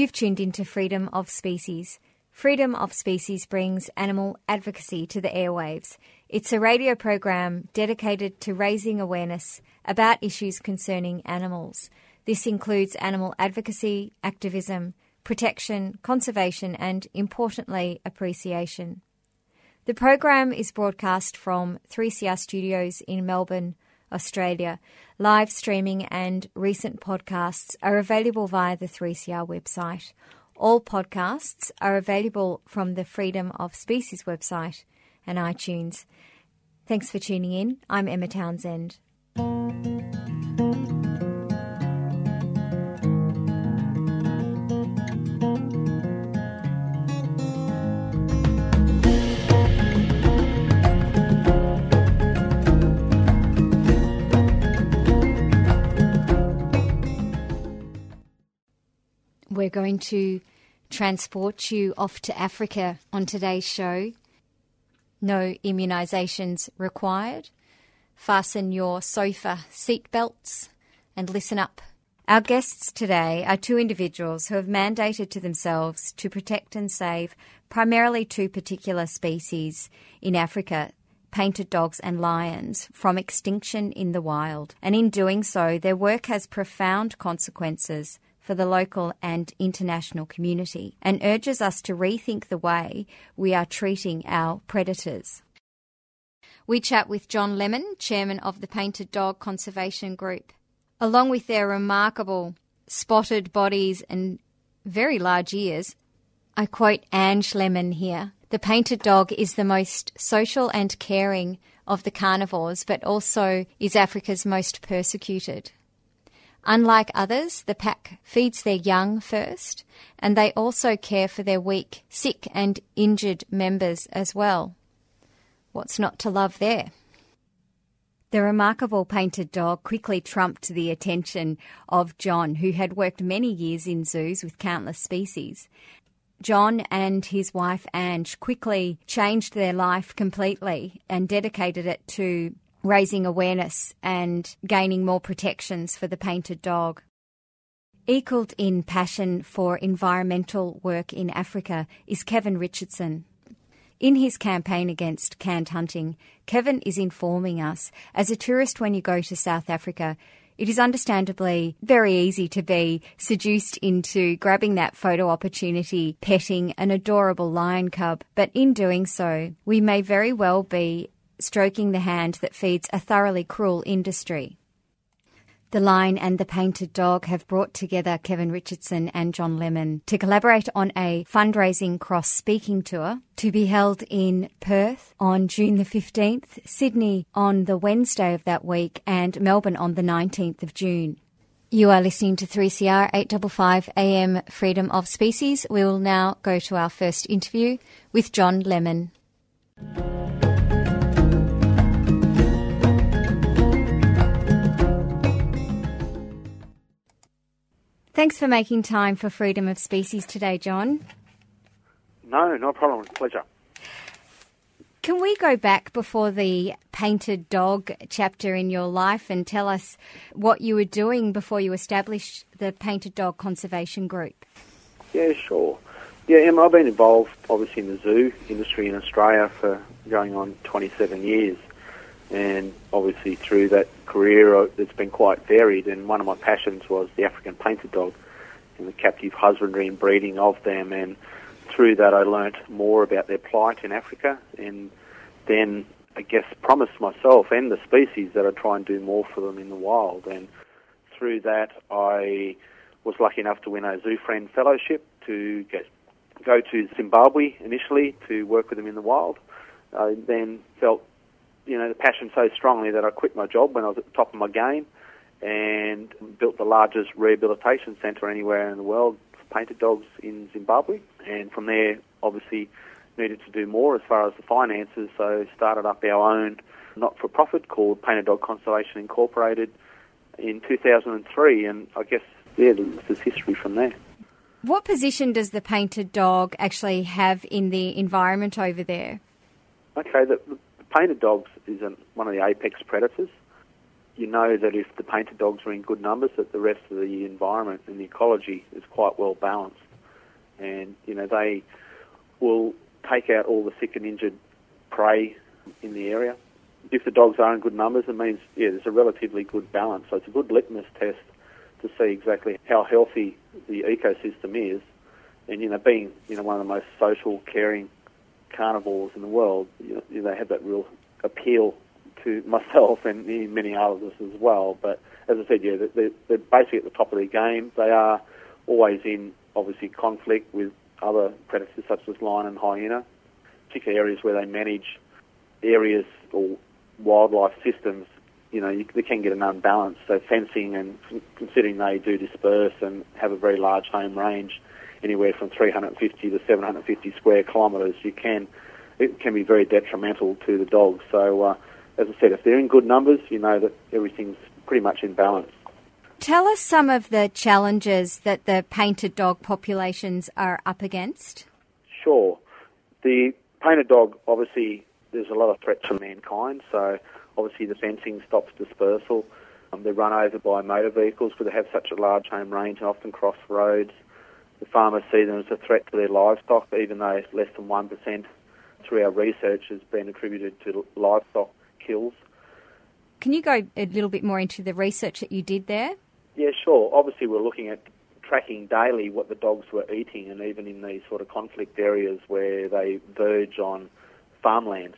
You've tuned into Freedom of Species. Freedom of Species brings animal advocacy to the airwaves. It's a radio program dedicated to raising awareness about issues concerning animals. This includes animal advocacy, activism, protection, conservation, and importantly, appreciation. The program is broadcast from 3CR studios in Melbourne, Australia. Live streaming and recent podcasts are available via the 3CR website. All podcasts are available from the Freedom of Species website and iTunes. Thanks for tuning in. I'm Emma Townsend. We're going to transport you off to Africa on today's show. No immunisations required. Fasten your sofa seatbelts and listen up. Our guests today are two individuals who have mandated to themselves to protect and save primarily two particular species in Africa painted dogs and lions from extinction in the wild. And in doing so, their work has profound consequences for the local and international community and urges us to rethink the way we are treating our predators. We chat with John Lemon, chairman of the Painted Dog Conservation Group. Along with their remarkable spotted bodies and very large ears, I quote Ange Lemon here the painted dog is the most social and caring of the carnivores, but also is Africa's most persecuted. Unlike others, the pack feeds their young first, and they also care for their weak, sick, and injured members as well. What's not to love there? The remarkable painted dog quickly trumped the attention of John, who had worked many years in zoos with countless species. John and his wife Ange quickly changed their life completely and dedicated it to raising awareness and gaining more protections for the painted dog. Equalled in passion for environmental work in Africa is Kevin Richardson. In his campaign against canned hunting, Kevin is informing us as a tourist when you go to South Africa, it is understandably very easy to be seduced into grabbing that photo opportunity, petting an adorable lion cub, but in doing so, we may very well be stroking the hand that feeds a thoroughly cruel industry. The Lion and the Painted Dog have brought together Kevin Richardson and John Lemon to collaborate on a fundraising cross speaking tour to be held in Perth on June the 15th, Sydney on the Wednesday of that week, and Melbourne on the 19th of June. You are listening to 3CR 855 AM Freedom of Species. We will now go to our first interview with John Lemon. Thanks for making time for Freedom of Species today, John. No, no problem. Pleasure. Can we go back before the painted dog chapter in your life and tell us what you were doing before you established the Painted Dog Conservation Group? Yeah, sure. Yeah, Emma, I've been involved obviously in the zoo industry in Australia for going on 27 years. And obviously through that career, uh, it's been quite varied. And one of my passions was the African painted dog and the captive husbandry and breeding of them. And through that, I learnt more about their plight in Africa. And then I guess, promised myself and the species that I'd try and do more for them in the wild. And through that, I was lucky enough to win a Zoo Friend Fellowship to get, go to Zimbabwe initially to work with them in the wild. I then felt, you know, the passion so strongly that I quit my job when I was at the top of my game and built the largest rehabilitation centre anywhere in the world for painted dogs in Zimbabwe. And from there, obviously, needed to do more as far as the finances, so started up our own not-for-profit called Painted Dog Conservation Incorporated in 2003, and I guess yeah, this is history from there. What position does the painted dog actually have in the environment over there? Okay, the painted dogs is one of the apex predators. You know that if the painted dogs are in good numbers, that the rest of the environment and the ecology is quite well balanced, and you know they will take out all the sick and injured prey in the area. If the dogs are in good numbers, it means yeah, there's a relatively good balance. So it's a good litmus test to see exactly how healthy the ecosystem is. And you know, being you know one of the most social, caring carnivores in the world, you know, they have that real appeal to myself and many others as well. But as I said, yeah, they're, basically at the top of their game. They are always in obviously conflict with other predators such as lion and hyena, particularly areas where they manage areas or wildlife systems. You know, you, they can get an unbalance. So fencing and considering they do disperse and have a very large home range, anywhere from 350 to 750 square kilometres, you can it can be very detrimental to the dogs. So, uh, as I said, if they're in good numbers, you know that everything's pretty much in balance. Tell us some of the challenges that the painted dog populations are up against. Sure. The painted dog, obviously, there's a lot of threats from mankind. So, obviously, the fencing stops dispersal. Um, they're run over by motor vehicles because they have such a large home range and often cross roads. The farmers see them as a threat to their livestock, even though less than 1% through our research has been attributed to livestock kills. Can you go a little bit more into the research that you did there? Yeah, sure. Obviously, we're looking at tracking daily what the dogs were eating, and even in these sort of conflict areas where they verge on farmlands.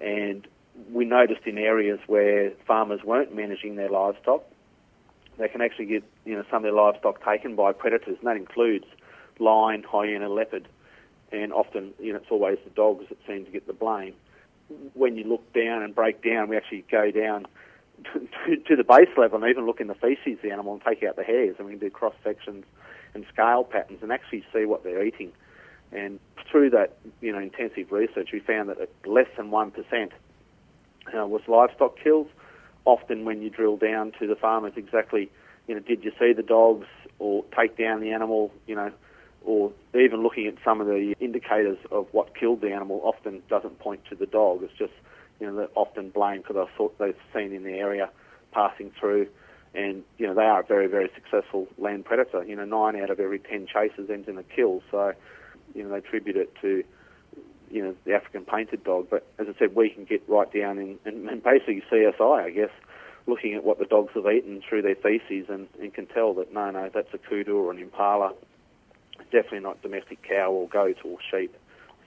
And we noticed in areas where farmers weren't managing their livestock, they can actually get you know some of their livestock taken by predators, and that includes lion, hyena, leopard, and often you know it's always the dogs that seem to get the blame. When you look down and break down, we actually go down to, to the base level and even look in the feces of the animal and take out the hairs, and we can do cross sections and scale patterns and actually see what they're eating. And through that, you know, intensive research, we found that less than one percent uh, was livestock kills. Often, when you drill down to the farmers, exactly, you know, did you see the dogs or take down the animal, you know, or even looking at some of the indicators of what killed the animal, often doesn't point to the dog. It's just, you know, they're often blamed because they've seen in the area passing through. And, you know, they are a very, very successful land predator. You know, nine out of every ten chases ends in a kill. So, you know, they attribute it to, you know, the African painted dog. But as I said, we can get right down in, and, and basically CSI, I guess, looking at what the dogs have eaten through their feces and, and can tell that, no, no, that's a kudu or an impala. Definitely not domestic cow or goat or sheep.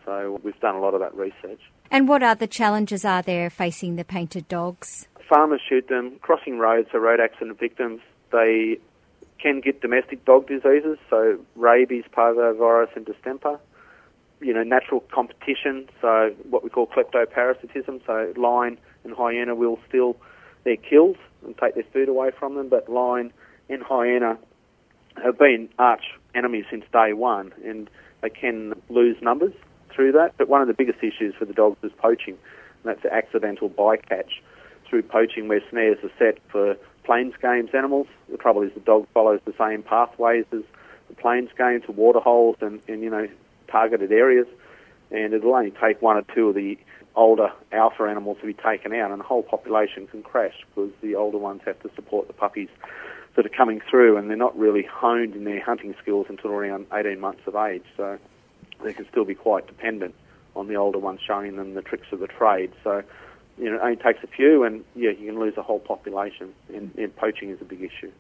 So we've done a lot of that research. And what other challenges are there facing the painted dogs? Farmers shoot them, crossing roads are road accident victims. They can get domestic dog diseases, so rabies, parvovirus, and distemper. You know, natural competition, so what we call kleptoparasitism. So lion and hyena will steal their kills and take their food away from them, but lion and hyena have been arch enemies since day one, and they can lose numbers through that. But one of the biggest issues for the dogs is poaching, and that's accidental bycatch through poaching where snares are set for plains games animals. The trouble is the dog follows the same pathways as the plains game to water holes and, and you know targeted areas, and it'll only take one or two of the older alpha animals to be taken out, and the whole population can crash because the older ones have to support the puppies that are coming through, and they're not really honed in their hunting skills until around 18 months of age. So they can still be quite dependent on the older ones showing them the tricks of the trade. So you know, it only takes a few, and yeah, you can lose a whole population. And, and poaching is a big issue.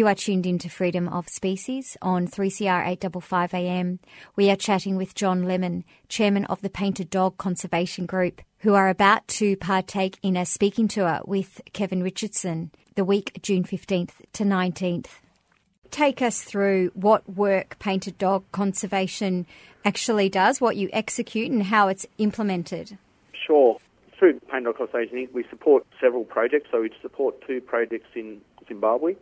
You are tuned into Freedom of Species on 3CR 855 AM. We are chatting with John Lemon, chairman of the Painted Dog Conservation Group, who are about to partake in a speaking tour with Kevin Richardson the week June 15th to 19th. Take us through what work Painted Dog Conservation actually does, what you execute, and how it's implemented. Sure. Through Painted Dog Conservation we support several projects. So we support two projects in Zimbabwe.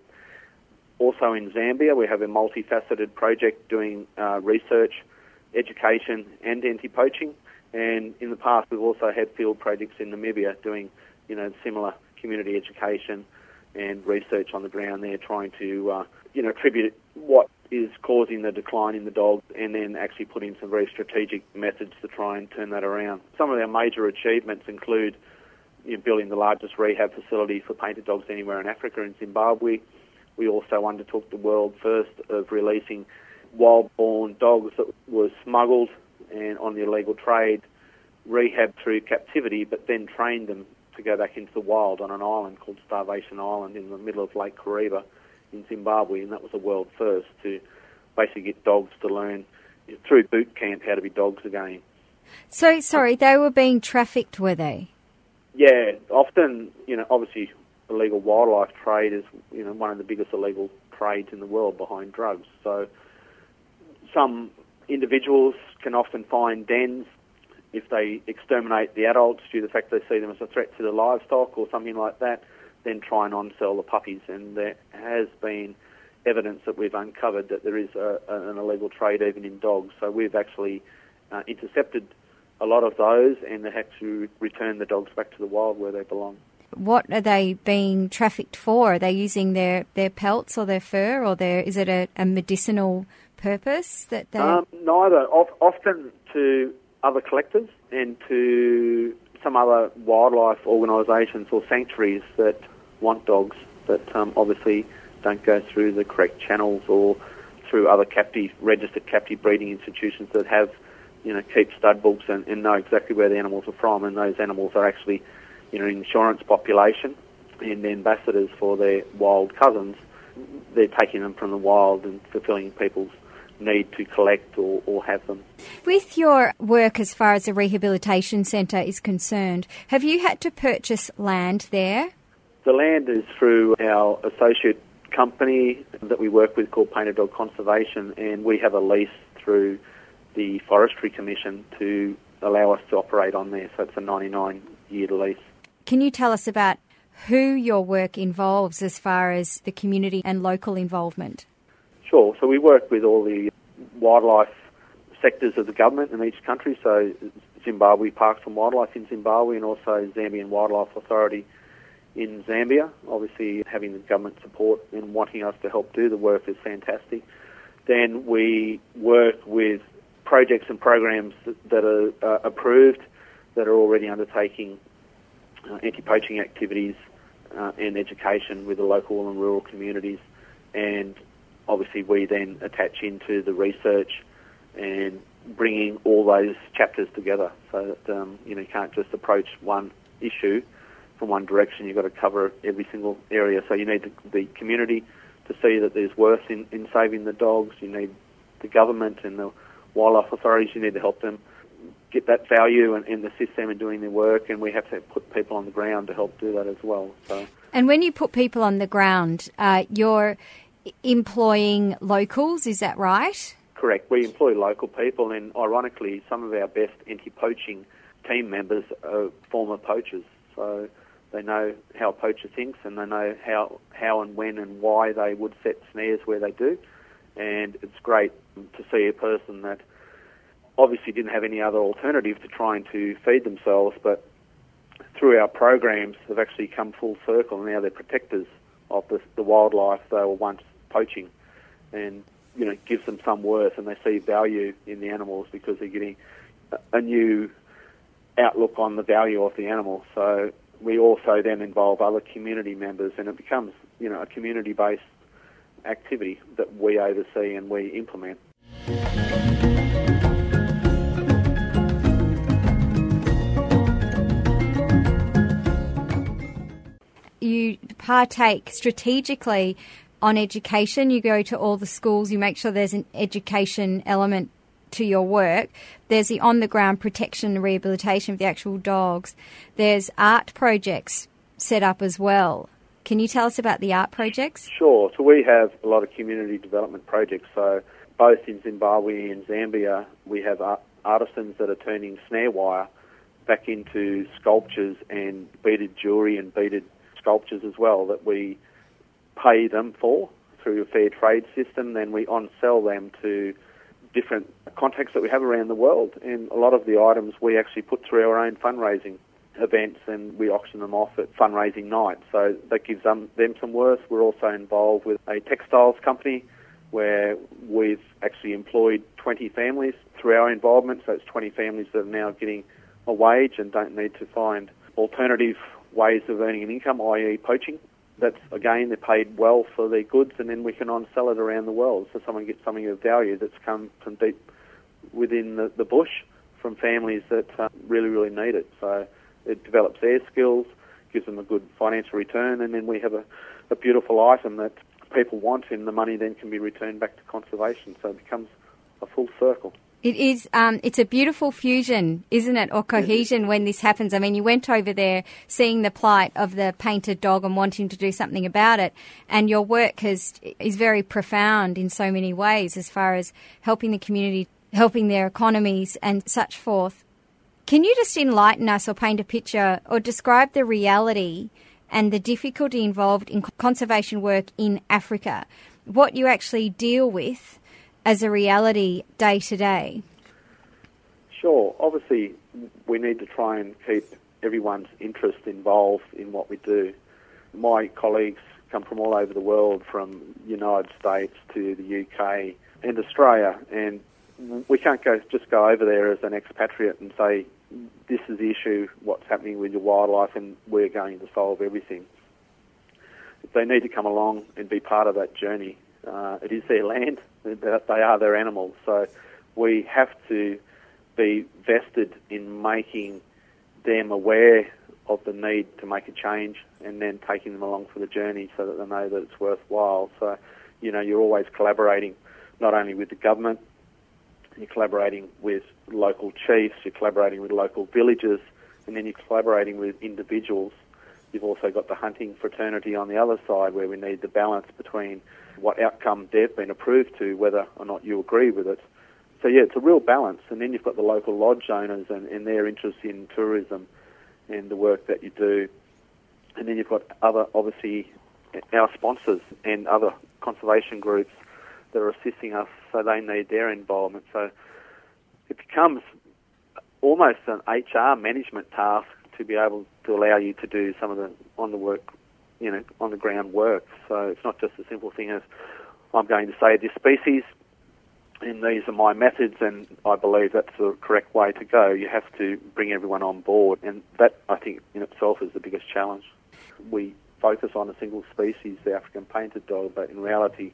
Also in Zambia, we have a multifaceted project doing uh, research, education, and anti-poaching. And in the past, we've also had field projects in Namibia doing, you know, similar community education and research on the ground there, trying to, uh, you know, attribute what is causing the decline in the dogs, and then actually put in some very strategic methods to try and turn that around. Some of our major achievements include you know, building the largest rehab facility for painted dogs anywhere in Africa in Zimbabwe. We also undertook the world first of releasing wild-born dogs that were smuggled and on the illegal trade, rehabbed through captivity, but then trained them to go back into the wild on an island called Starvation Island in the middle of Lake Kariba in Zimbabwe, and that was a world first to basically get dogs to learn through boot camp how to be dogs again. So, sorry, they were being trafficked, were they? Yeah, often, you know, obviously illegal wildlife trade is, you know, one of the biggest illegal trades in the world behind drugs. So some individuals can often find dens if they exterminate the adults due to the fact they see them as a threat to the livestock or something like that, then try and on-sell the puppies. And there has been evidence that we've uncovered that there is a, an illegal trade even in dogs. So we've actually uh, intercepted a lot of those and they have to return the dogs back to the wild where they belong. What are they being trafficked for? Are they using their, their pelts or their fur, or their is it a, a medicinal purpose that they? Um, neither. Of, often to other collectors and to some other wildlife organisations or sanctuaries that want dogs that um, obviously don't go through the correct channels or through other captive registered captive breeding institutions that have you know keep stud books and, and know exactly where the animals are from and those animals are actually you know insurance population and ambassadors for their wild cousins they're taking them from the wild and fulfilling people's need to collect or, or have them. With your work as far as the rehabilitation centre is concerned, have you had to purchase land there? The land is through our associate company that we work with called Painted Dog Conservation, and we have a lease through the Forestry Commission to allow us to operate on there. So it's a 99 year lease. Can you tell us about who your work involves as far as the community and local involvement? Sure. So we work with all the wildlife sectors of the government in each country. So Zimbabwe Parks and Wildlife in Zimbabwe, and also Zambian Wildlife Authority in Zambia. Obviously, having the government support and wanting us to help do the work is fantastic. Then we work with projects and programs that, are uh, approved, that are already undertaking anti-poaching activities uh, and education with the local and rural communities. And obviously, we then attach into the research and bringing all those chapters together so that um, you know you can't just approach one issue from one direction. You've got to cover every single area. So you need the, the community to see that there's worth in, in saving the dogs. You need the government and the wildlife authorities. You need to help them get that value and, and assist them in doing their work. And we have to put people on the ground to help do that as well. So. And when you put people on the ground, uh, you're employing locals, is that right? Correct. We employ local people, and ironically, some of our best anti-poaching team members are former poachers. So they know how a poacher thinks, and they know how how and when and why they would set snares where they do. And it's great to see a person that obviously didn't have any other alternative to trying to feed themselves, but through our programs they've actually come full circle, and now they're protectors of the, the wildlife they were once poaching, and you know gives them some worth, and they see value in the animals because they're getting a- new outlook on the value of the animal. So we also then involve other community members, and it becomes you know a community-based activity that we oversee and we implement. You partake strategically on education. You go to all the schools, you make sure there's an education element to your work. There's the on the ground protection and rehabilitation of the actual dogs. There's art projects set up as well. Can you tell us about the art projects? Sure. So we have a lot of community development projects. So both in Zimbabwe and Zambia, we have artisans that are turning snare wire back into sculptures and beaded jewellery and beaded sculptures as well that we pay them for through a fair trade system. Then we on-sell them to different contacts that we have around the world. And a lot of the items we actually put through our own fundraising events and we auction them off at fundraising nights. So that gives them, them some worth. We're also involved with a textiles company where we've actually employed 20 families through our involvement. So it's 20 families that are now getting a wage and don't need to find alternative ways of earning an income, i.e. poaching. That's, again, they're paid well for their goods and then we can on-sell it around the world so someone gets something of value that's come from deep within the, the bush from families that uh, really, really need it. So it develops their skills, gives them a good financial return, and then we have a, a beautiful item that people want, and the money then can be returned back to conservation. So it becomes a full circle. It is. Um, it's a beautiful fusion, isn't it, or cohesion when this happens? I mean, you went over there seeing the plight of the painted dog and wanting to do something about it, and your work has is very profound in so many ways as far as helping the community, helping their economies, and such forth. Can you just enlighten us, or paint a picture, or describe the reality and the difficulty involved in conservation work in Africa? What you actually deal with as a reality day to day? Sure. Obviously, we need to try and keep everyone's interest involved in what we do. My colleagues come from all over the world, from United States to the UK and Australia, and we can't go just go over there as an expatriate and say this is the issue, what's happening with your wildlife, and we're going to solve everything. They need to come along and be part of that journey. Uh, it is their land; they are their animals, so we have to be vested in making them aware of the need to make a change and then taking them along for the journey so that they know that it's worthwhile. So, you know, you're always collaborating not only with the government, you're collaborating with local chiefs, you're collaborating with local villages, and then you're collaborating with individuals. You've also got the hunting fraternity on the other side where we need the balance between what outcome they've been approved to, whether or not you agree with it. So yeah, it's a real balance. And then you've got the local lodge owners and, and their interest in tourism and the work that you do. And then you've got other, obviously, our sponsors and other conservation groups that are assisting us, so they need their involvement. So it becomes almost an HR management task to be able to allow you to do some of the on the work, you know, on the ground work. So it's not just a simple thing as I'm going to say this species, and these are my methods, and I believe that's the correct way to go. You have to bring everyone on board, and that I think in itself is the biggest challenge. We focus on a single species, the African painted dog, but in reality,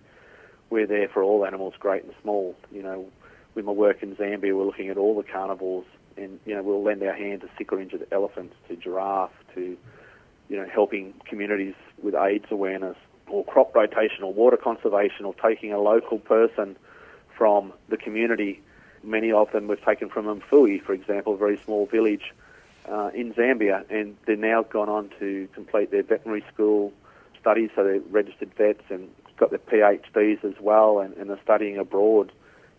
we're there for all animals, great and small. You know, with my work in Zambia, we're looking at all the carnivores, and you know, we'll lend our hand to sick or injured elephants, to giraffe, to you know, helping communities with AIDS awareness, or crop rotation, or water conservation, or taking a local person from the community. Many of them we've taken from Mfuwe, for example, a very small village uh, in Zambia, and they're now gone on to complete their veterinary school studies, so they're registered vets and got their PhDs as well, and, and are studying abroad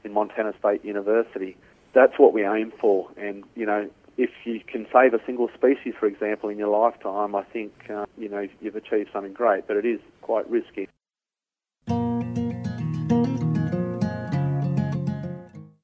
in Montana State University. That's what we aim for, and you know, if you can save a single species, for example, in your lifetime, I think uh, you know you've achieved something great. But it is quite risky.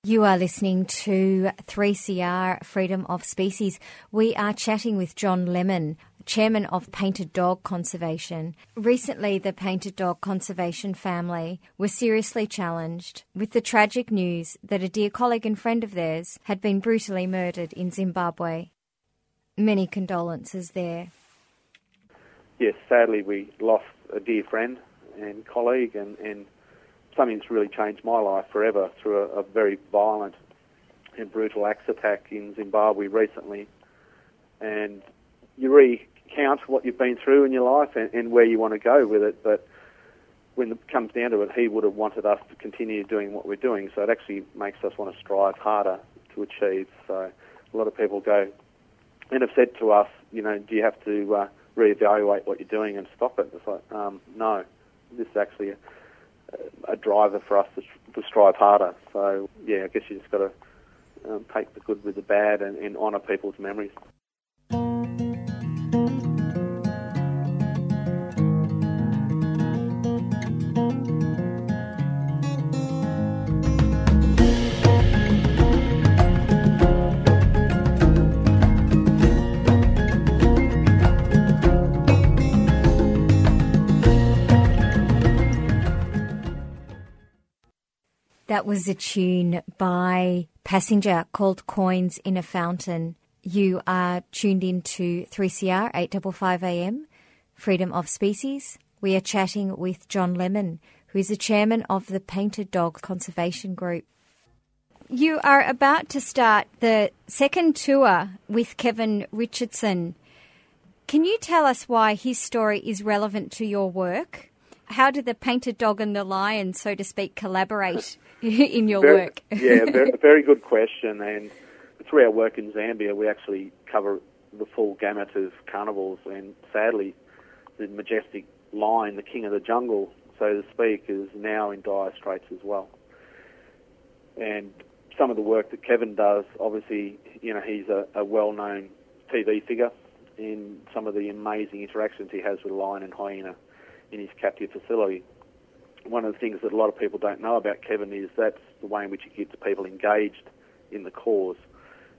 You are listening to 3CR Freedom of Species. We are chatting with John Lemon, chairman of Painted Dog Conservation. Recently, the Painted Dog Conservation family were seriously challenged with the tragic news that a dear colleague and friend of theirs had been brutally murdered in Zimbabwe. Many condolences there. Yes, sadly, we lost a dear friend and colleague, and, and something that's really changed my life forever through a, a very violent and brutal axe attack in Zimbabwe recently. And you recount what you've been through in your life and, and where you want to go with it, but when it comes down to it, he would have wanted us to continue doing what we're doing. So it actually makes us want to strive harder to achieve. So a lot of people go and have said to us, you know, do you have to uh, reevaluate what you're doing and stop it? It's like, um, no, this is actually a, a driver for us to, to strive harder. So yeah, I guess you just got to um, take the good with the bad and, and honour people's memories. That was a tune by Passenger called Coins in a Fountain. You are tuned into 3CR 855 AM, Freedom of Species. We are chatting with John Lemon, who is the chairman of the Painted Dog Conservation Group. You are about to start the second tour with Kevin Richardson. Can you tell us why his story is relevant to your work? How did the painted dog and the lion, so to speak, collaborate in your Very- work? yeah, very, very good question. And through our work in Zambia, we actually cover the full gamut of carnivores. And sadly, the majestic lion, the king of the jungle, so to speak, is now in dire straits as well. And some of the work that Kevin does, obviously, you know, he's a, a well-known TV figure in some of the amazing interactions he has with lion and hyena in his captive facility one of the things that a lot of people don't know about Kevin is that's the way in which he keeps people engaged in the cause.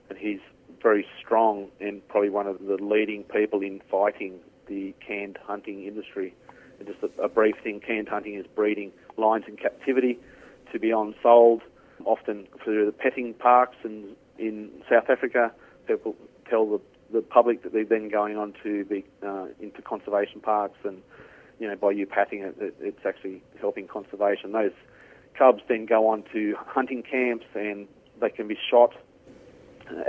And he's very strong and probably one of the leading people in fighting the canned hunting industry. And just a, a brief thing, canned hunting is breeding lions in captivity to be on sold, often through the petting parks and in South Africa. People tell the, the public that they're then going on to be uh, into conservation parks and you know, by you patting it, it, it's actually helping conservation. Those cubs then go on to hunting camps and they can be shot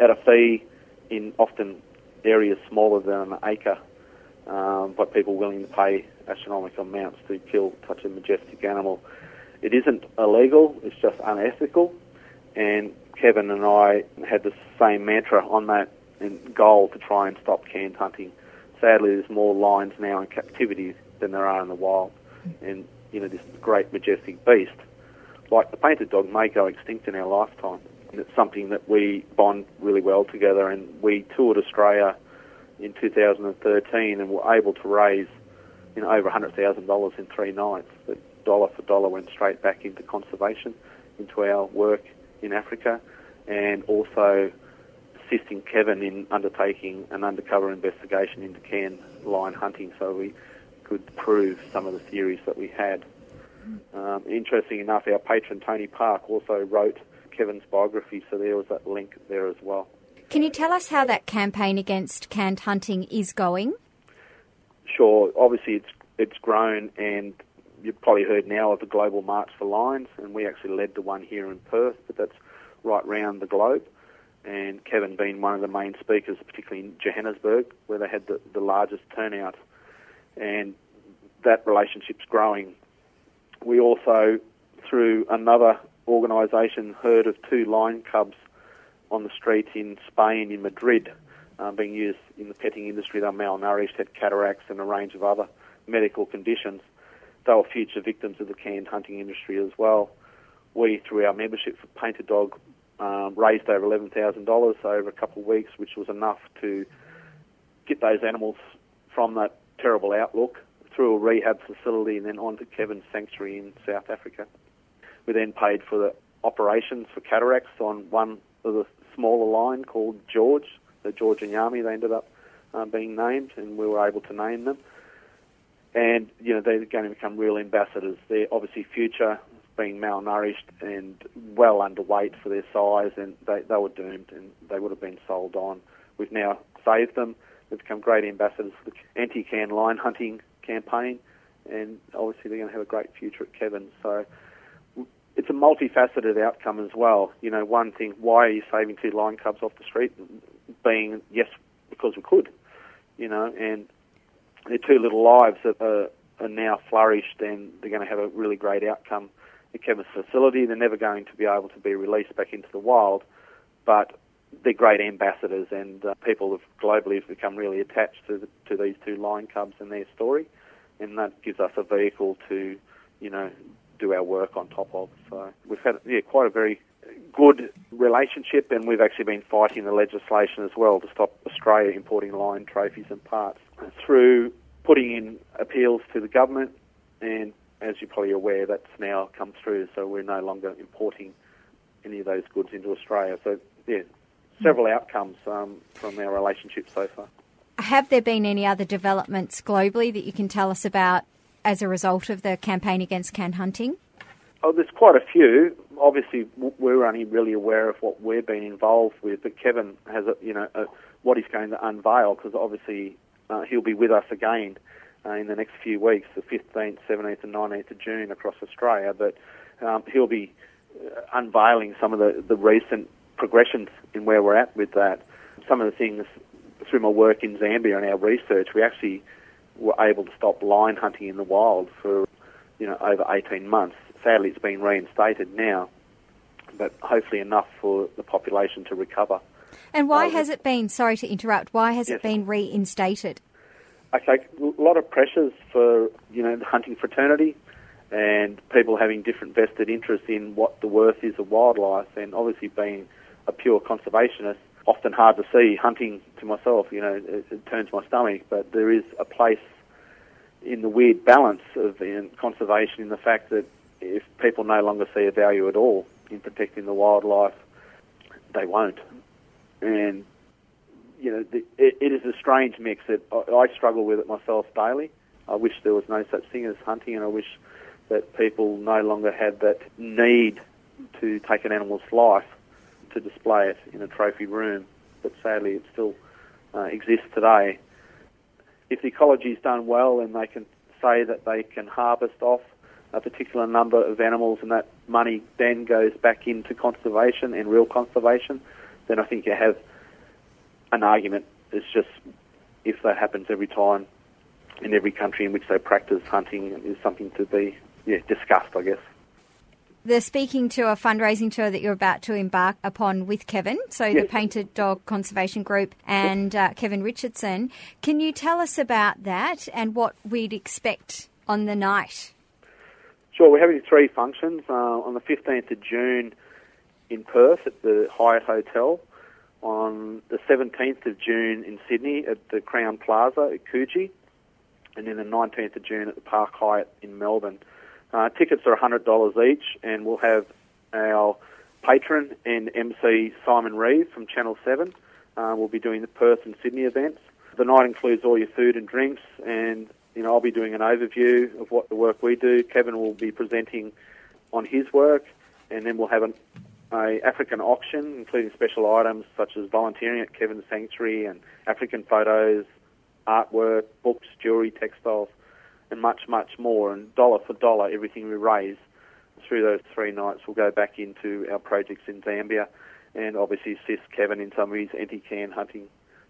at a fee in often areas smaller than an acre um, by people willing to pay astronomical amounts to kill such a majestic animal. It isn't illegal, it's just unethical. And Kevin and I had the same mantra on that goal to try and stop canned hunting. Sadly, there's more lions now in captivity than there are in the wild. And, you know, this great majestic beast, like the painted dog, may go extinct in our lifetime. And it's something that we bond really well together. And we toured Australia in 2013 and were able to raise, you know, over $100,000 in three nights. But dollar for dollar went straight back into conservation, into our work in Africa, and also assisting Kevin in undertaking an undercover investigation into can lion hunting so we could prove some of the theories that we had. Um, interesting enough, our patron Tony Park also wrote Kevin's biography, so there was that link there as well. Can you tell us how that campaign against canned hunting is going? Sure, obviously it's it's grown, and you've probably heard now of the Global March for Lions, and we actually led the one here in Perth, but that's right round the globe. And Kevin being one of the main speakers, particularly in Johannesburg, where they had the, the largest turnout, and that relationship's growing. We also, through another organisation, heard of two lion cubs on the street in Spain, in Madrid, um, being used in the petting industry. They're malnourished, had cataracts, and a range of other medical conditions. They were future victims of the canned hunting industry as well. We, through our membership for Painted Dog, um, raised over $11,000 over a couple of weeks, which was enough to get those animals from that terrible outlook through a rehab facility and then on to Kevin's sanctuary in South Africa. We then paid for the operations for cataracts on one of the smaller line called George, the George and Yami. They ended up uh, being named, and we were able to name them. And you know they're going to become real ambassadors. They're obviously future, being malnourished and well underweight for their size, and they, they were doomed, and they would have been sold on. We've now saved them. They've become great ambassadors for the anti-can lion hunting campaign, and obviously they're going to have a great future at Kevin. So it's a multifaceted outcome as well. You know, one thing, why are you saving two lion cubs off the street? Being, yes, because we could, you know, and they're two little lives that are are now flourished and they're going to have a really great outcome at Kevin's facility. They're never going to be able to be released back into the wild, but they're great ambassadors, and uh, people have globally have become really attached to the, to these two lion cubs and their story, and that gives us a vehicle to, you know, do our work on top of. So we've had yeah quite a very good relationship, and we've actually been fighting the legislation as well to stop Australia importing lion trophies and parts through putting in appeals to the government, and as you're probably aware, that's now come through, so we're no longer importing any of those goods into Australia. So yeah, several outcomes um, from our relationship so far. Have there been any other developments globally that you can tell us about as a result of the campaign against can hunting? Oh, there's quite a few. Obviously, we're only really aware of what we've been involved with, but Kevin has, a, you know, a, what he's going to unveil because obviously uh, he'll be with us again uh, in the next few weeks, the 15th, 17th, and 19th of June across Australia. But um, he'll be uh, unveiling some of the, the recent progressions in where we're at with that. Some of the things through my work in Zambia and our research, we actually were able to stop lion hunting in the wild for you know over 18 months. Sadly, it's been reinstated now, but hopefully enough for the population to recover. And why Oh, has it been, sorry to interrupt, why has Yes. it been reinstated? Okay, a lot of pressures for you know the hunting fraternity and people having different vested interests in what the worth is of wildlife, and obviously being a pure conservationist, often hard to see hunting to myself. You know, it, it turns my stomach, but there is a place in the weird balance of in conservation in the fact that if people no longer see a value at all in protecting the wildlife, they won't. And you know, the, it, it is a strange mix that I, I struggle with it myself daily. I wish there was no such thing as hunting, and I wish that people no longer had that need to take an animal's life to display it in a trophy room. But sadly, it still uh, exists today. If the ecology is done well and they can say that they can harvest off a particular number of animals and that money then goes back into conservation and real conservation, then I think you have an argument. It's just if that happens every time in every country in which they practice hunting is something to be yeah, discussed, I guess. They're speaking to a fundraising tour that you're about to embark upon with Kevin, so the Painted Dog Conservation Group and uh, Kevin Richardson. Can you tell us about that and what we'd expect on the night? Sure, we're having three functions uh, on the 15th of June in Perth at the Hyatt Hotel, on the 17th of June in Sydney at the Crowne Plaza at Coogee, and then the 19th of June at the Park Hyatt in Melbourne. Uh, tickets are $100 each, and we'll have our patron and MC Simon Reeve from Channel 7. Uh, we'll be doing the Perth and Sydney events. The night includes all your food and drinks, and you know I'll be doing an overview of what the work we do. Kevin will be presenting on his work, and then we'll have an a African auction, including special items such as volunteering at Kevin's Sanctuary and African photos, artwork, books, jewellery, textiles, and much, much more. And dollar for dollar, everything we raise through those three nights will go back into our projects in Zambia and obviously assist Kevin in some of his anti-can hunting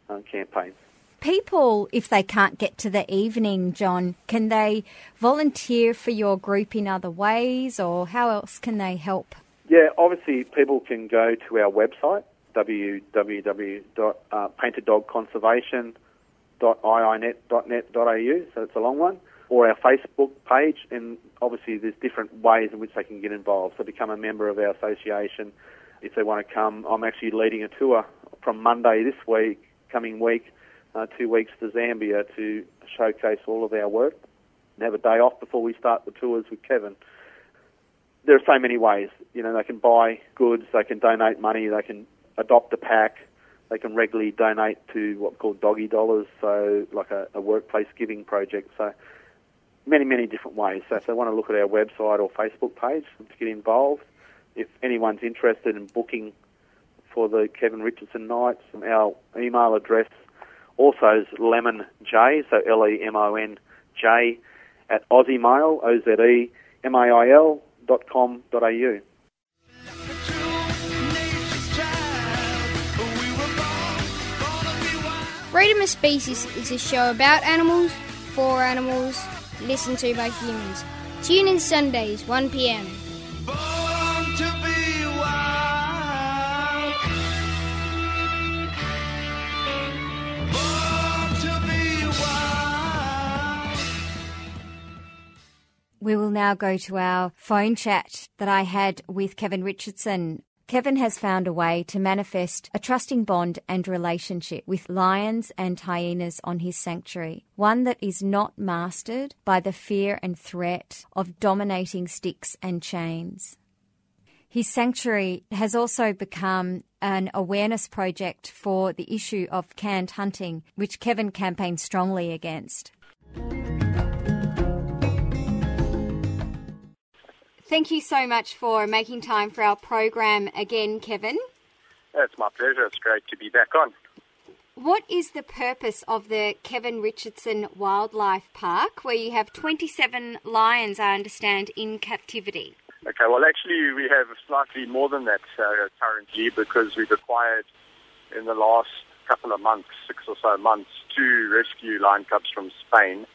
uh, campaigns. People, if they can't get to the evening, John, can they volunteer for your group in other ways or how else can they help? Yeah, obviously people can go to our website, www.paintedDogConservation.iinet.net.au, so it's a long one, or our Facebook page, and obviously there's different ways in which they can get involved. So become a member of our association if they want to come. I'm actually leading a tour from Monday this week, coming week, uh, two weeks to Zambia to showcase all of our work and have a day off before we start the tours with Kevin there are so many ways. You know, they can buy goods, they can donate money, they can adopt a pack, they can regularly donate to what called doggy dollars, so like a, a workplace giving project. So many, many different ways. So if they want to look at our website or Facebook page to get involved, if anyone's interested in booking for the Kevin Richardson nights, our email address also is lemon j, so L E M O N J at Aussie Mail, O Z E M A I L dot com dot au. Freedom of Species is a show about animals, for animals, listened to by humans. Tune in Sundays, 1 pm. Born to be wild. Born to be wild. We will now go to our phone chat that I had with Kevin Richardson. Kevin has found a way to manifest a trusting bond and relationship with lions and hyenas on his sanctuary, one that is not mastered by the fear and threat of dominating sticks and chains. His sanctuary has also become an awareness project for the issue of canned hunting, which Kevin campaigned strongly against. Thank you so much for making time for our program again, Kevin. It's my pleasure. It's great to be back on. What is the purpose of the Kevin Richardson Wildlife Park, where you have 27 lions, I understand, in captivity? Okay, well, actually, we have slightly more than that uh, currently because we've acquired in the last couple of months, six or so months, two rescue lion cubs from Spain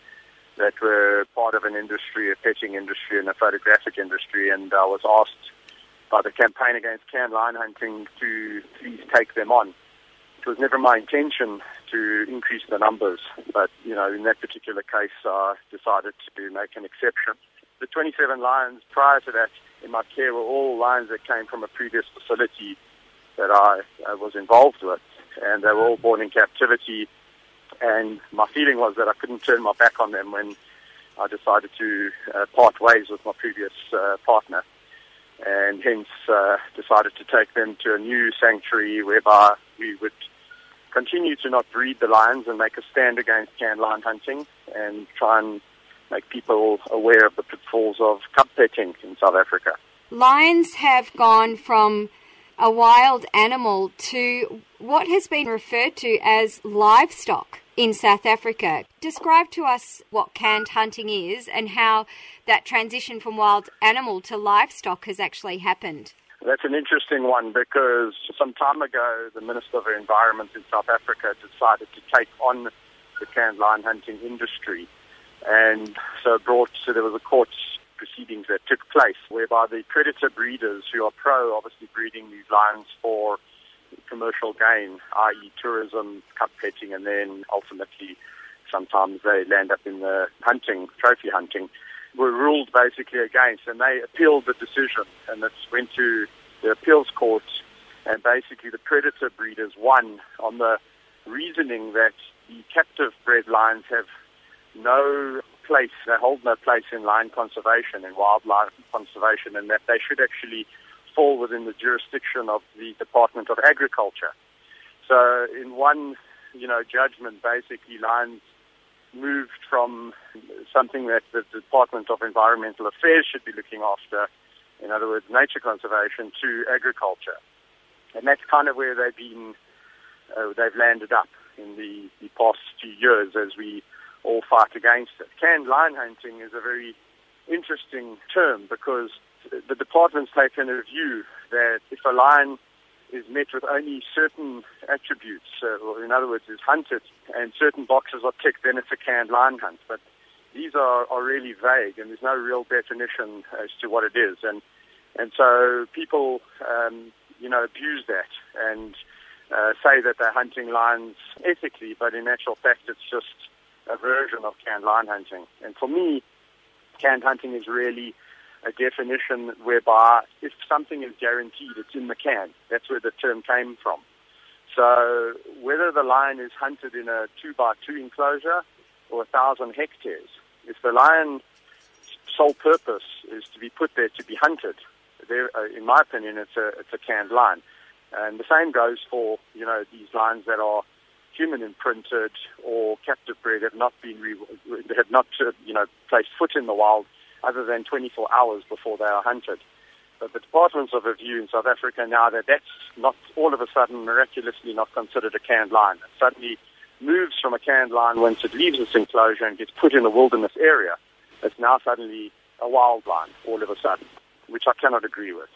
that were part of an industry, a petting industry and a photographic industry, and I was asked by the campaign against canned lion hunting to please take them on. It was never my intention to increase the numbers, but you know, in that particular case, I decided to make an exception. The 27 lions prior to that in my care were all lions that came from a previous facility that I, I was involved with, and they were all born in captivity. And my feeling was that I couldn't turn my back on them when I decided to uh, part ways with my previous uh, partner, and hence uh, decided to take them to a new sanctuary whereby we would continue to not breed the lions and make a stand against canned lion hunting and try and make people aware of the pitfalls of cub petting in South Africa. Lions have gone from a wild animal to what has been referred to as livestock in South Africa. Describe to us what canned hunting is and how that transition from wild animal to livestock has actually happened. That's an interesting one because some time ago, the Minister of Environment in South Africa decided to take on the canned lion hunting industry. And so brought, so there was a court proceedings that took place whereby the predator breeders who are pro obviously breeding these lions for commercial gain, i.e. tourism, cub petting, and then ultimately sometimes they land up in the hunting, trophy hunting, were ruled basically against, and they appealed the decision, and it went to the appeals court, and basically the predator breeders won on the reasoning that the captive bred lions have no place, they hold no place in lion conservation, and wildlife conservation, and that they should actually fall within the jurisdiction of the Department of Agriculture. So in one, you know, judgment, basically lions moved from something that the Department of Environmental Affairs should be looking after, in other words, nature conservation, to agriculture. And that's kind of where they've been, uh, they've landed up in the, the past few years as we all fight against it. Canned lion hunting is a very interesting term because the department's taken a view that if a lion is met with only certain attributes, uh, or in other words, is hunted, and certain boxes are ticked, then it's a canned lion hunt. But these are, are really vague, and there's no real definition as to what it is. And and so people, um, you know, abuse that and uh, say that they're hunting lions ethically, but in actual fact, it's just a version of canned lion hunting. And for me, canned hunting is really a definition whereby if something is guaranteed, it's in the can. That's where the term came from. So whether the lion is hunted in a two by two enclosure or a thousand hectares, if the lion's sole purpose is to be put there to be hunted, there, uh, in my opinion, it's a it's a canned lion. And the same goes for you know these lions that are human imprinted or captive bred have not been re- have not uh, you know placed foot in the wild other than 24 hours before they are hunted. But the departments of review in South Africa now that that's not all of a sudden miraculously not considered a canned lion. It suddenly moves from a canned lion once it leaves its enclosure and gets put in a wilderness area. It's now suddenly a wild lion all of a sudden, which I cannot agree with.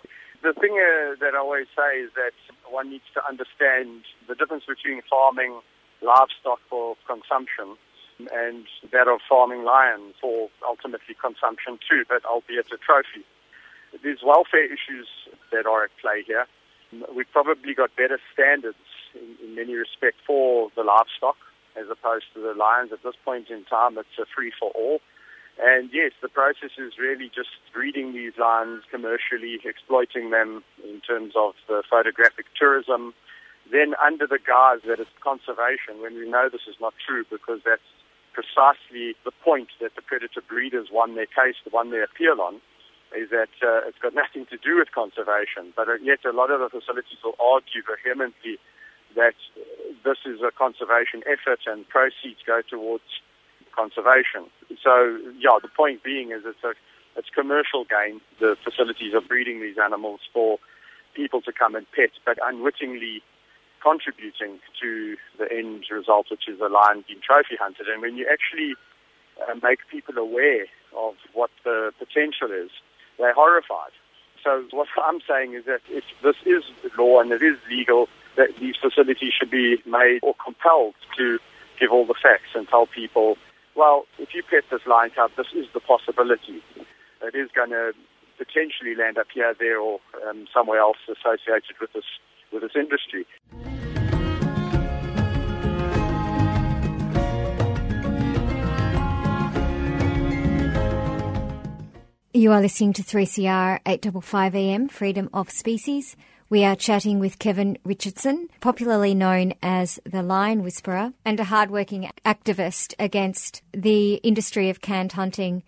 The thing uh, that I always say is that one needs to understand the difference between farming livestock for consumption and that of farming lions for ultimately consumption too, but albeit a trophy. There's welfare issues that are at play here. We've probably got better standards in, in many respects for the livestock as opposed to the lions. At this point in time, it's a free for all. And yes, the process is really just breeding these lions commercially, exploiting them in terms of the photographic tourism. Then, under the guise that it's conservation, when we know this is not true, because that's precisely the point that the predator breeders won their case, the one they appeal on, is that uh, it's got nothing to do with conservation. But uh, yet, a lot of the facilities will argue vehemently that uh, this is a conservation effort and proceeds go towards conservation. So, yeah, the point being is it's a it's commercial gain. The facilities are breeding these animals for people to come and pet, but unwittingly contributing to the end result, which is a lion being trophy hunted. And when you actually uh, make people aware of what the potential is, they're horrified. So what I'm saying is that if this is law and it is legal, that these facilities should be made or compelled to give all the facts and tell people, well, if you pet this lion cub, this is the possibility. It is going to potentially land up here, there, or um, somewhere else associated with this with this industry. You are listening to 3CR 855 AM, Freedom of Species. We are chatting with Kevin Richardson, popularly known as the Lion Whisperer, and a hardworking activist against the industry of canned hunting.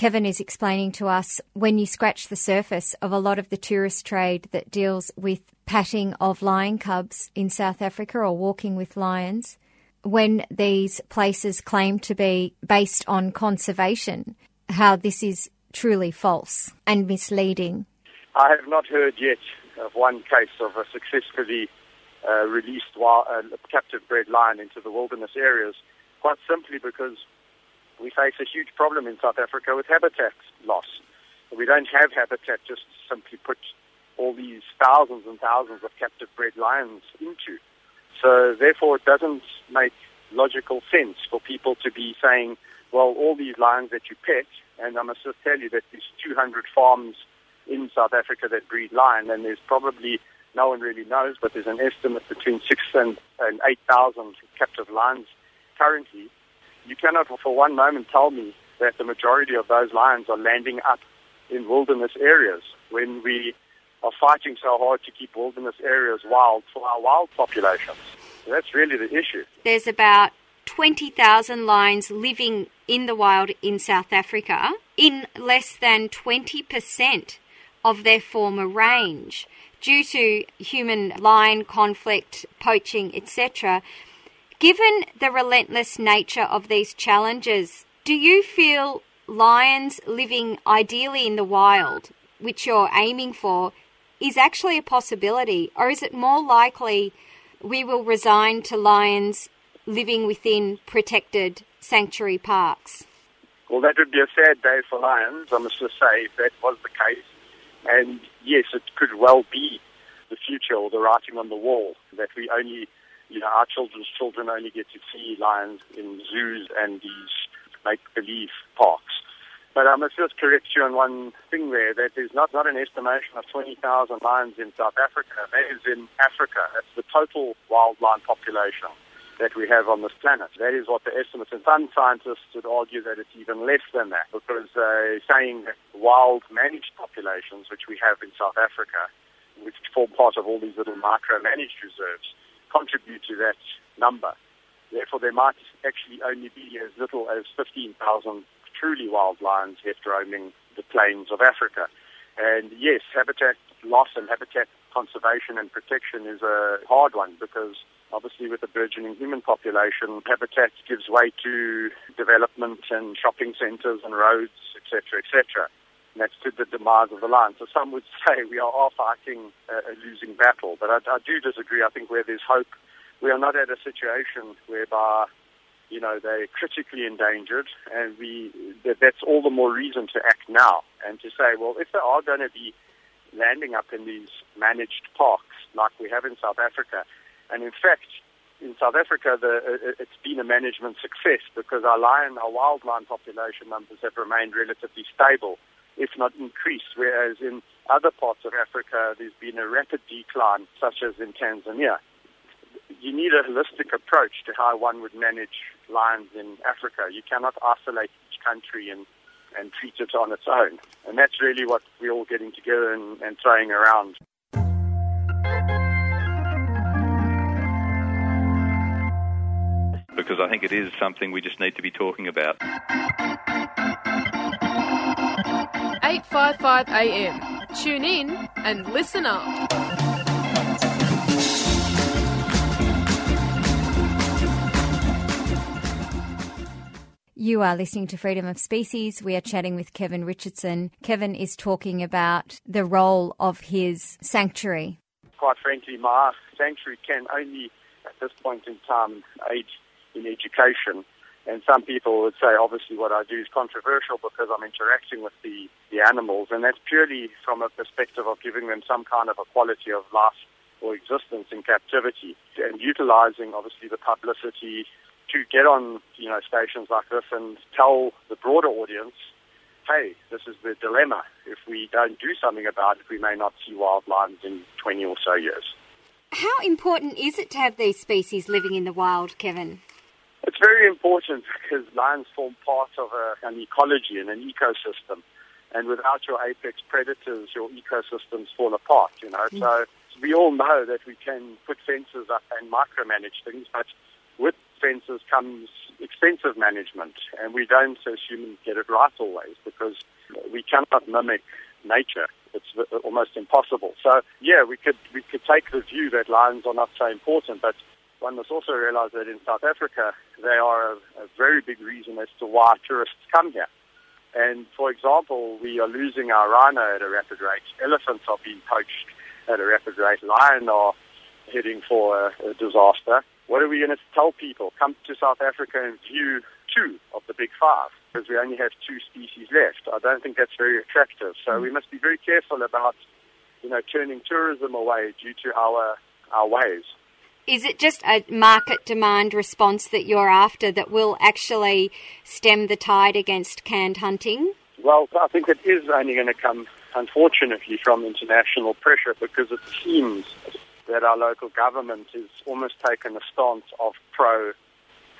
Kevin is explaining to us when you scratch the surface of a lot of the tourist trade that deals with patting of lion cubs in South Africa or walking with lions, when these places claim to be based on conservation, how this is truly false and misleading. I have not heard yet of one case of a successfully uh, released wild, uh, captive bred lion into the wilderness areas, quite simply because we face a huge problem in South Africa with habitat loss. We don't have habitat just simply put all these thousands and thousands of captive bred lions into. So therefore it doesn't make logical sense for people to be saying, well, all these lions that you pet, and I must just tell you that there's 200 farms in South Africa that breed lion, and there's probably no one really knows, but there's an estimate between six and, and 8,000 captive lions currently. You cannot for one moment tell me that the majority of those lions are landing up in wilderness areas when we are fighting so hard to keep wilderness areas wild for our wild populations. That's really the issue. There's about 20,000 lions living in the wild in South Africa in less than 20% of their former range due to human lion conflict, poaching, etc. Given the relentless nature of these challenges, do you feel lions living ideally in the wild, which you're aiming for, is actually a possibility? Or is it more likely we will resign to lions living within protected sanctuary parks? Well, that would be a sad day for lions, I must just say, if that was the case. And yes, it could well be the future or the writing on the wall that we only, you know, our children's children only get to see lions in zoos and these make-believe parks. But um, I must just correct you on one thing there, that there's not, not an estimation of 20,000 lions in South Africa. That is in Africa. That's the total wild lion population that we have on this planet. That is what the estimates, and some scientists would argue that it's even less than that because they're saying wild managed populations, which we have in South Africa, which form part of all these little micro-managed reserves, contribute to that number. Therefore, there might actually only be as little as 15,000 truly wild lions left roaming the plains of Africa. And yes, habitat loss and habitat conservation and protection is a hard one because obviously with the burgeoning human population, habitat gives way to development and shopping centres and roads, etc., etc. That's to the demise of the lion. So some would say we are fighting a, uh, a losing battle, but I, I do disagree. I think where there's hope, we are not at a situation whereby you know they're critically endangered, and we that, that's all the more reason to act now and to say, well, if they are going to be landing up in these managed parks like we have in South Africa, and in fact, in South Africa, the, uh, uh, it's been a management success because our lion, our wild lion population numbers have remained relatively stable, if not increased, whereas in other parts of Africa, there's been a rapid decline, such as in Tanzania. You need a holistic approach to how one would manage lions in Africa. You cannot isolate each country and, and treat it on its own. And that's really what we're all getting together and, and throwing around. because I think it is something we just need to be talking about. 855 AM. Tune in and listen up. You are listening to Freedom of Species. We are chatting with Kevin Richardson. Kevin is talking about the role of his sanctuary. Quite frankly, my sanctuary can only, at this point in time, aid in education. And some people would say, obviously, what I do is controversial because I'm interacting with the, the animals, and that's purely from a perspective of giving them some kind of a quality of life or existence in captivity, and utilizing, obviously, the publicity to get on, you know, stations like this and tell the broader audience, hey, this is the dilemma. If we don't do something about it, we may not see wild lions in 20 or so years. How important is it to have these species living in the wild, Kevin? It's very important because lions form part of a, an ecology and an ecosystem. And without your apex predators, your ecosystems fall apart, you know. Mm. So we all know that we can put fences up and micromanage things, but with fences comes extensive management. And we don't, as humans, get it right always because we cannot mimic nature. It's almost impossible. So, yeah, we could, we could take the view that lions are not so important, but one must also realize that in South Africa, they are a, a very big reason as to why tourists come here. And for example, we are losing our rhino at a rapid rate. Elephants are being poached at a rapid rate. Lion are heading for a, a disaster. What are we going to tell people? Come to South Africa and view two of the big five because we only have two species left. I don't think that's very attractive. So we must be very careful about, you know, turning tourism away due to our our ways. Is it just a market demand response that you're after that will actually stem the tide against canned hunting? Well, I think it is only going to come, unfortunately, from international pressure because it seems that our local government has almost taken a stance of pro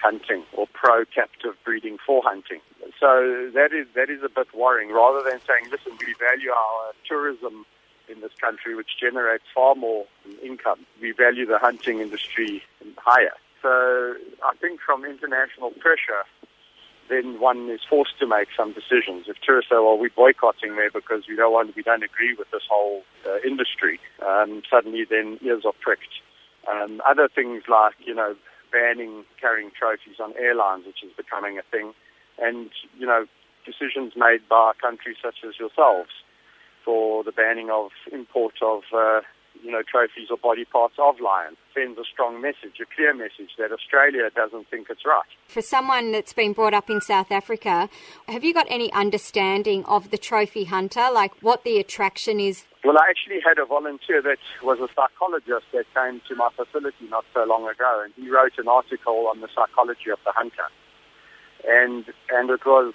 hunting or pro captive breeding for hunting. So that is that is a bit worrying. Rather than saying, listen, we value our tourism in this country, which generates far more income. We value the hunting industry higher. So I think from international pressure, then one is forced to make some decisions. If tourists say, "Well, we're boycotting there because we don't want, we don't agree with this whole uh, industry," um, suddenly then ears are pricked. Um, other things like you know banning carrying trophies on airlines, which is becoming a thing, and you know decisions made by countries such as yourselves for the banning of import of uh, you know trophies or body parts of lions sends a strong message, a clear message that Australia doesn't think it's right. For someone that's been brought up in South Africa, have you got any understanding of the trophy hunter, like what the attraction is? Well, I actually had a volunteer that was a psychologist that came to my facility not so long ago, and he wrote an article on the psychology of the hunter, and and it was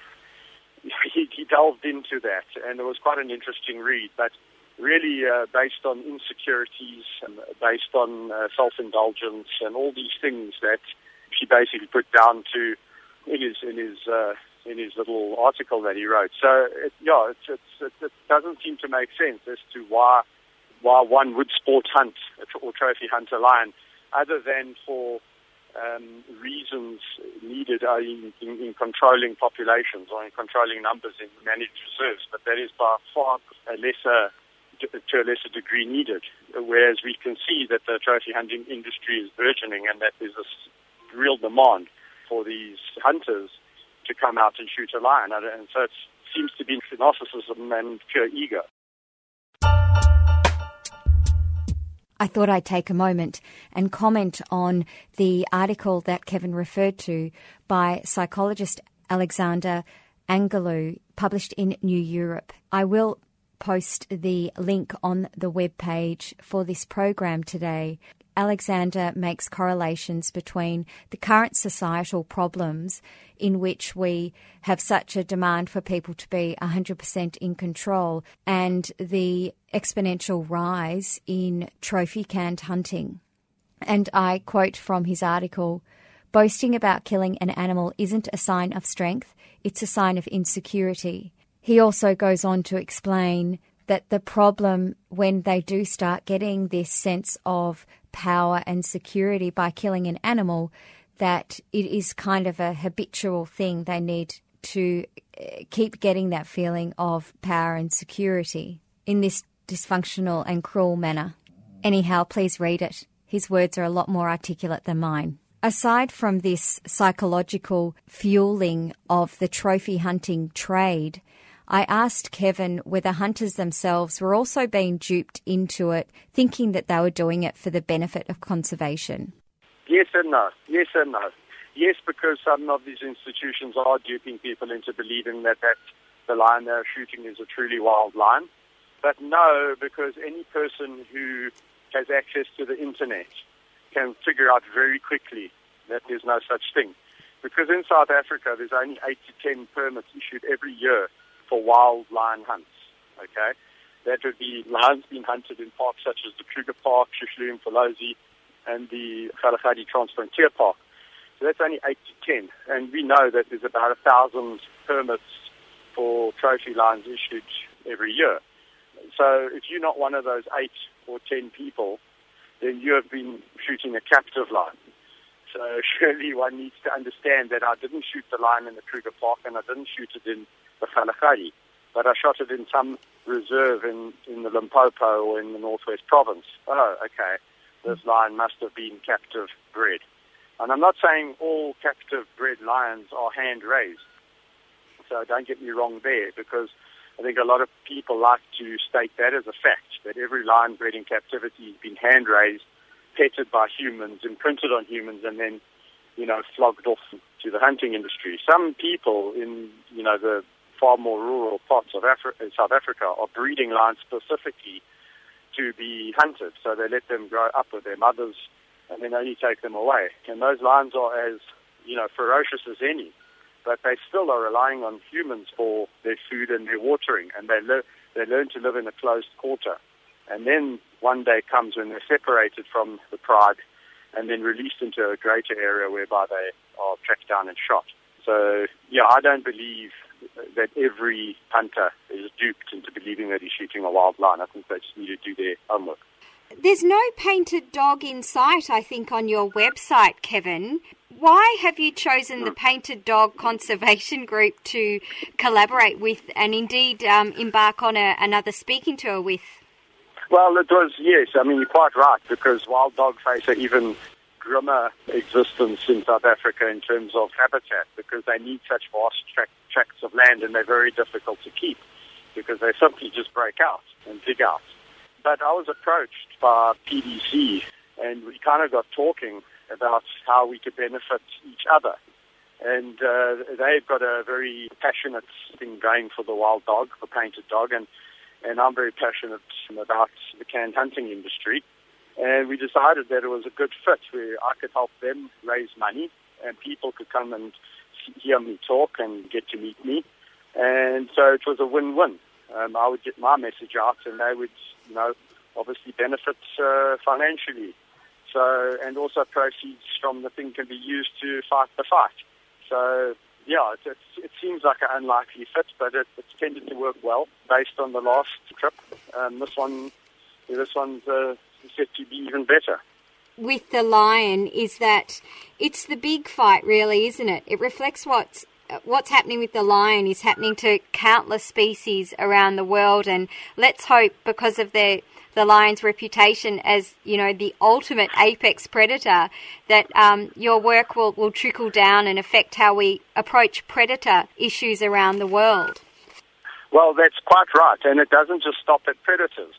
he, he delved into that, and it was quite an interesting read. But really, uh, based on insecurities, and based on uh, self-indulgence, and all these things that he basically put down to in his in his uh, in his little article that he wrote. So it, yeah, it's, it's, it, it doesn't seem to make sense as to why why one would sport hunt or trophy hunt a lion, other than for um, reasons needed are in, in, in, controlling populations or in controlling numbers in managed reserves, but that is by far a lesser, to a lesser degree needed. Whereas we can see that the trophy hunting industry is burgeoning and that there's a real demand for these hunters to come out and shoot a lion. And so it seems to be narcissism and pure ego. I thought I'd take a moment and comment on the article that Kevin referred to by psychologist Alexander Angelou, published in New Europe. I will post the link on the web page for this program today. Alexander makes correlations between the current societal problems in which we have such a demand for people to be 100% in control and the exponential rise in trophy canned hunting. And I quote from his article Boasting about killing an animal isn't a sign of strength, it's a sign of insecurity. He also goes on to explain that the problem when they do start getting this sense of power and security by killing an animal, that it is kind of a habitual thing. They need to eh, keep getting that feeling of power and security in this dysfunctional and cruel manner. Anyhow, please read it. His words are a lot more articulate than mine. Aside from this psychological fueling of the trophy hunting trade, I asked Kevin whether hunters themselves were also being duped into it, thinking that they were doing it for the benefit of conservation. Yes and no. Yes and no. Yes, because some of these institutions are duping people into believing that, that the lion they're shooting is a truly wild lion. But no, because any person who has access to the internet can figure out very quickly that there's no such thing. Because in South Africa, there's only 8 to 10 permits issued every year for wild lion hunts. Okay? That would be lions being hunted in parks such as the Kruger Park, Hluhluwe, iMfolozi, and the Kalahari Transfrontier Park. So that's only 8 to 10. And we know that there's about a thousand permits for trophy lions issued every year. So if you're not one of those 8 or 10 people, then you have been shooting a captive lion. So surely one needs to understand that I didn't shoot the lion in the Kruger Park and I didn't shoot it in the Kalahari, but I shot it in some reserve in, in the Limpopo or in the Northwest Province. Oh, okay. This lion must have been captive bred. And I'm not saying all captive bred lions are hand raised. So don't get me wrong there because I think a lot of people like to state that as a fact, that every lion bred in captivity has been hand raised, petted by humans, imprinted on humans, and then, you know, flogged off to the hunting industry. Some people in, you know, the far more rural parts of South Africa are breeding lions specifically to be hunted. So they let them grow up with their mothers and then only take them away. And those lions are as, you know, ferocious as any but they still are relying on humans for their food and their watering, and they, they learn to live in a closed quarter. And then one day comes when they're separated from the pride and then released into a greater area whereby they are tracked down and shot. So, yeah, I don't believe that every hunter is duped into believing that he's shooting a wild lion. I think they just need to do their homework. There's no painted dog in sight, I think, on your website, Kevin. Why have you chosen the Painted Dog Conservation Group to collaborate with and indeed um, embark on a, another speaking tour with? Well, it was, yes. I mean, you're quite right because wild dog face an even grimmer existence in South Africa in terms of habitat because they need such vast tract, tracts of land and they're very difficult to keep because they simply just break out and dig out. But I was approached by PDC and we kind of got talking about how we could benefit each other. And uh, they've got a very passionate thing going for the wild dog, the painted dog, and, and I'm very passionate about the canned hunting industry. And we decided that it was a good fit where I could help them raise money and people could come and hear me talk and get to meet me. And so it was a win-win. Um, I would get my message out and they would, you know, obviously benefit uh, financially so, and also proceeds from the thing can be used to fight the fight. So, yeah, it, it, it seems like an unlikely fit, but it, it's tended to work well based on the last trip. Um, this one, this one's uh, set to be even better. With the lion, is that it's the big fight, really, isn't it? It reflects what's what's happening with the lion is happening to countless species around the world, and let's hope because of their the lion's reputation as you know the ultimate apex predator that um, your work will, will trickle down and affect how we approach predator issues around the world. Well, that's quite right, and it doesn't just stop at predators,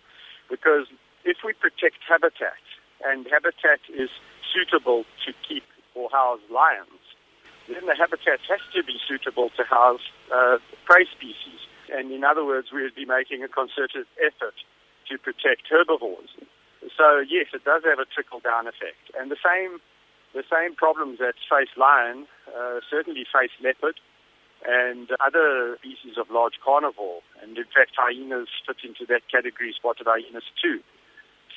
because if we protect habitat, and habitat is suitable to keep or house lions, then the habitat has to be suitable to house uh, prey species. And in other words, we would be making a concerted effort to protect herbivores. so yes, it does have a trickle down effect, and the same the same problems that face lion uh, certainly face leopard and other species of large carnivore. And in fact, hyenas fit into that category, spotted hyenas too.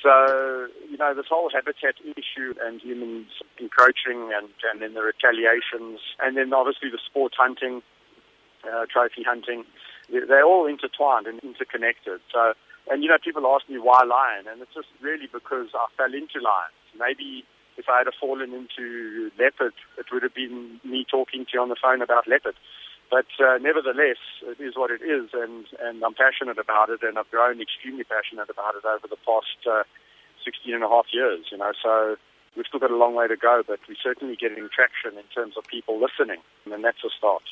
So, you know, this whole habitat issue and humans encroaching and, and then the retaliations, and then obviously the sport hunting, uh, trophy hunting, they're all intertwined and interconnected. So, and you know, people ask me why lion, and it's just really because I fell into lions. Maybe if I had fallen into leopard, it would have been me talking to you on the phone about leopard. But uh, nevertheless, it is what it is, and, and I'm passionate about it, and I've grown extremely passionate about it over the past uh, 16 and a half years, you know, so we've still got a long way to go, but we're certainly getting traction in terms of people listening, and that's a start.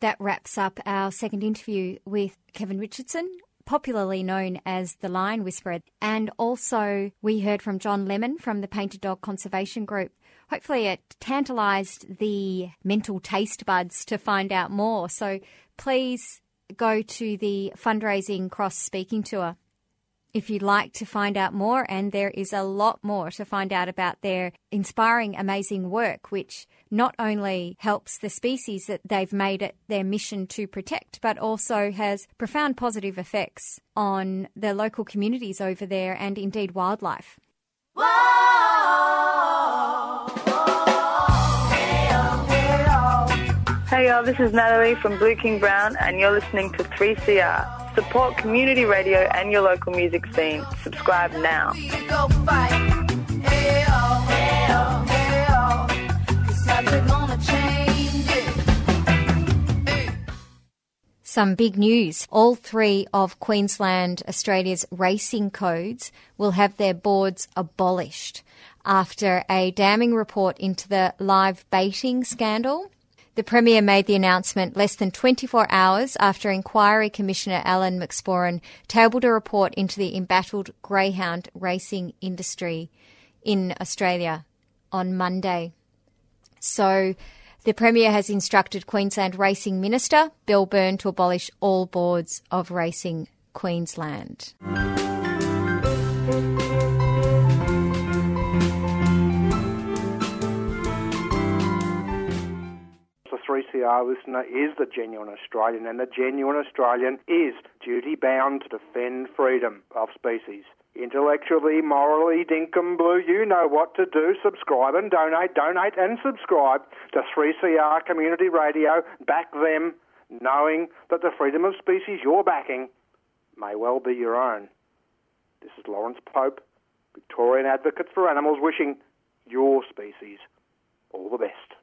That wraps up our second interview with Kevin Richardson, popularly known as the Lion Whisperer. And also, we heard from John Lemon from the Painted Dog Conservation Group. Hopefully, it tantalised the mental taste buds to find out more. So, please go to the fundraising cross speaking tour if you'd like to find out more, and there is a lot more to find out about their inspiring, amazing work, which not only helps the species that they've made it their mission to protect, but also has profound positive effects on the local communities over there and indeed wildlife. Hey y'all, this is Natalie from Blue King Brown, and you're listening to 3CR. Support community radio and your local music scene. Subscribe now. Some big news. All three of Queensland, Australia's racing codes will have their boards abolished after a damning report into the live baiting scandal. The Premier made the announcement less than 24 hours after Inquiry Commissioner Alan MacSporran tabled a report into the embattled greyhound racing industry in Australia on Monday. So, the Premier has instructed Queensland Racing Minister Bill Byrne to abolish all boards of Racing Queensland. 3CR listener is the genuine Australian, and the genuine Australian is duty bound to defend freedom of species. Intellectually, morally, dinkum blue, you know what to do. Subscribe and donate, donate and subscribe to 3CR Community Radio. Back them, knowing that the freedom of species you're backing may well be your own. This is Lawrence Pope, Victorian Advocates for Animals, wishing your species all the best.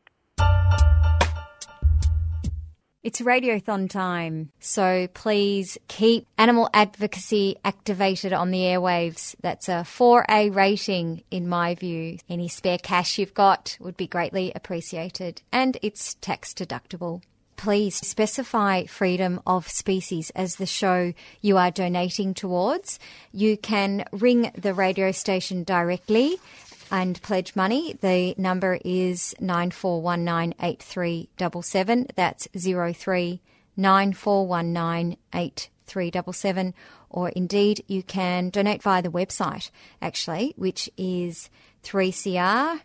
It's radiothon time, so please keep animal advocacy activated on the airwaves. That's a 4A rating, in my view. Any spare cash you've got would be greatly appreciated, and it's tax deductible. Please specify freedom of species as the show you are donating towards. You can ring the radio station directly and pledge money. The number is 94198377. That's 03 94198377. Or indeed, you can donate via the website, actually, which is 3cr.org.au.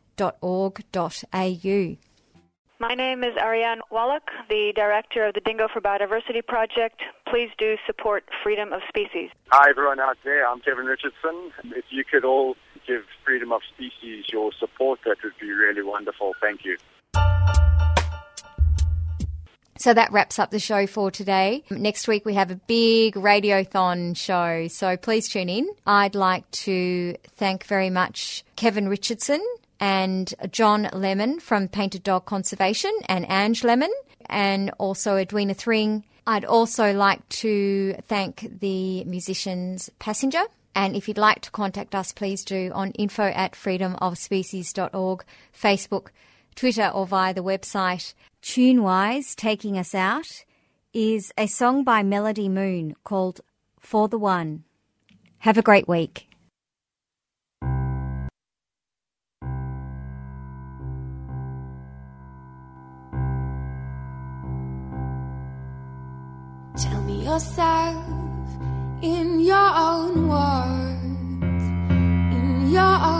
My name is Arian Wallach, the director of the Dingo for Biodiversity Project. Please do support freedom of species. Hi, everyone out there. I'm Kevin Richardson. If you could all give freedom of species your support, that would be really wonderful. Thank you. So that wraps up the show for today. Next week we have a big radiothon show, so please tune in. I'd like to thank very much Kevin Richardson and John Lemon from Painted Dog Conservation and Ange Lemon and also Edwina Thring. I'd also like to thank the musicians Passenger. And if you'd like to contact us, please do on info at freedomofspecies.org, Facebook, Twitter, or via the website. Tune wise, taking us out is a song by Melody Moon called For the One. Have a great week. Tell me yourself in your own words, in your own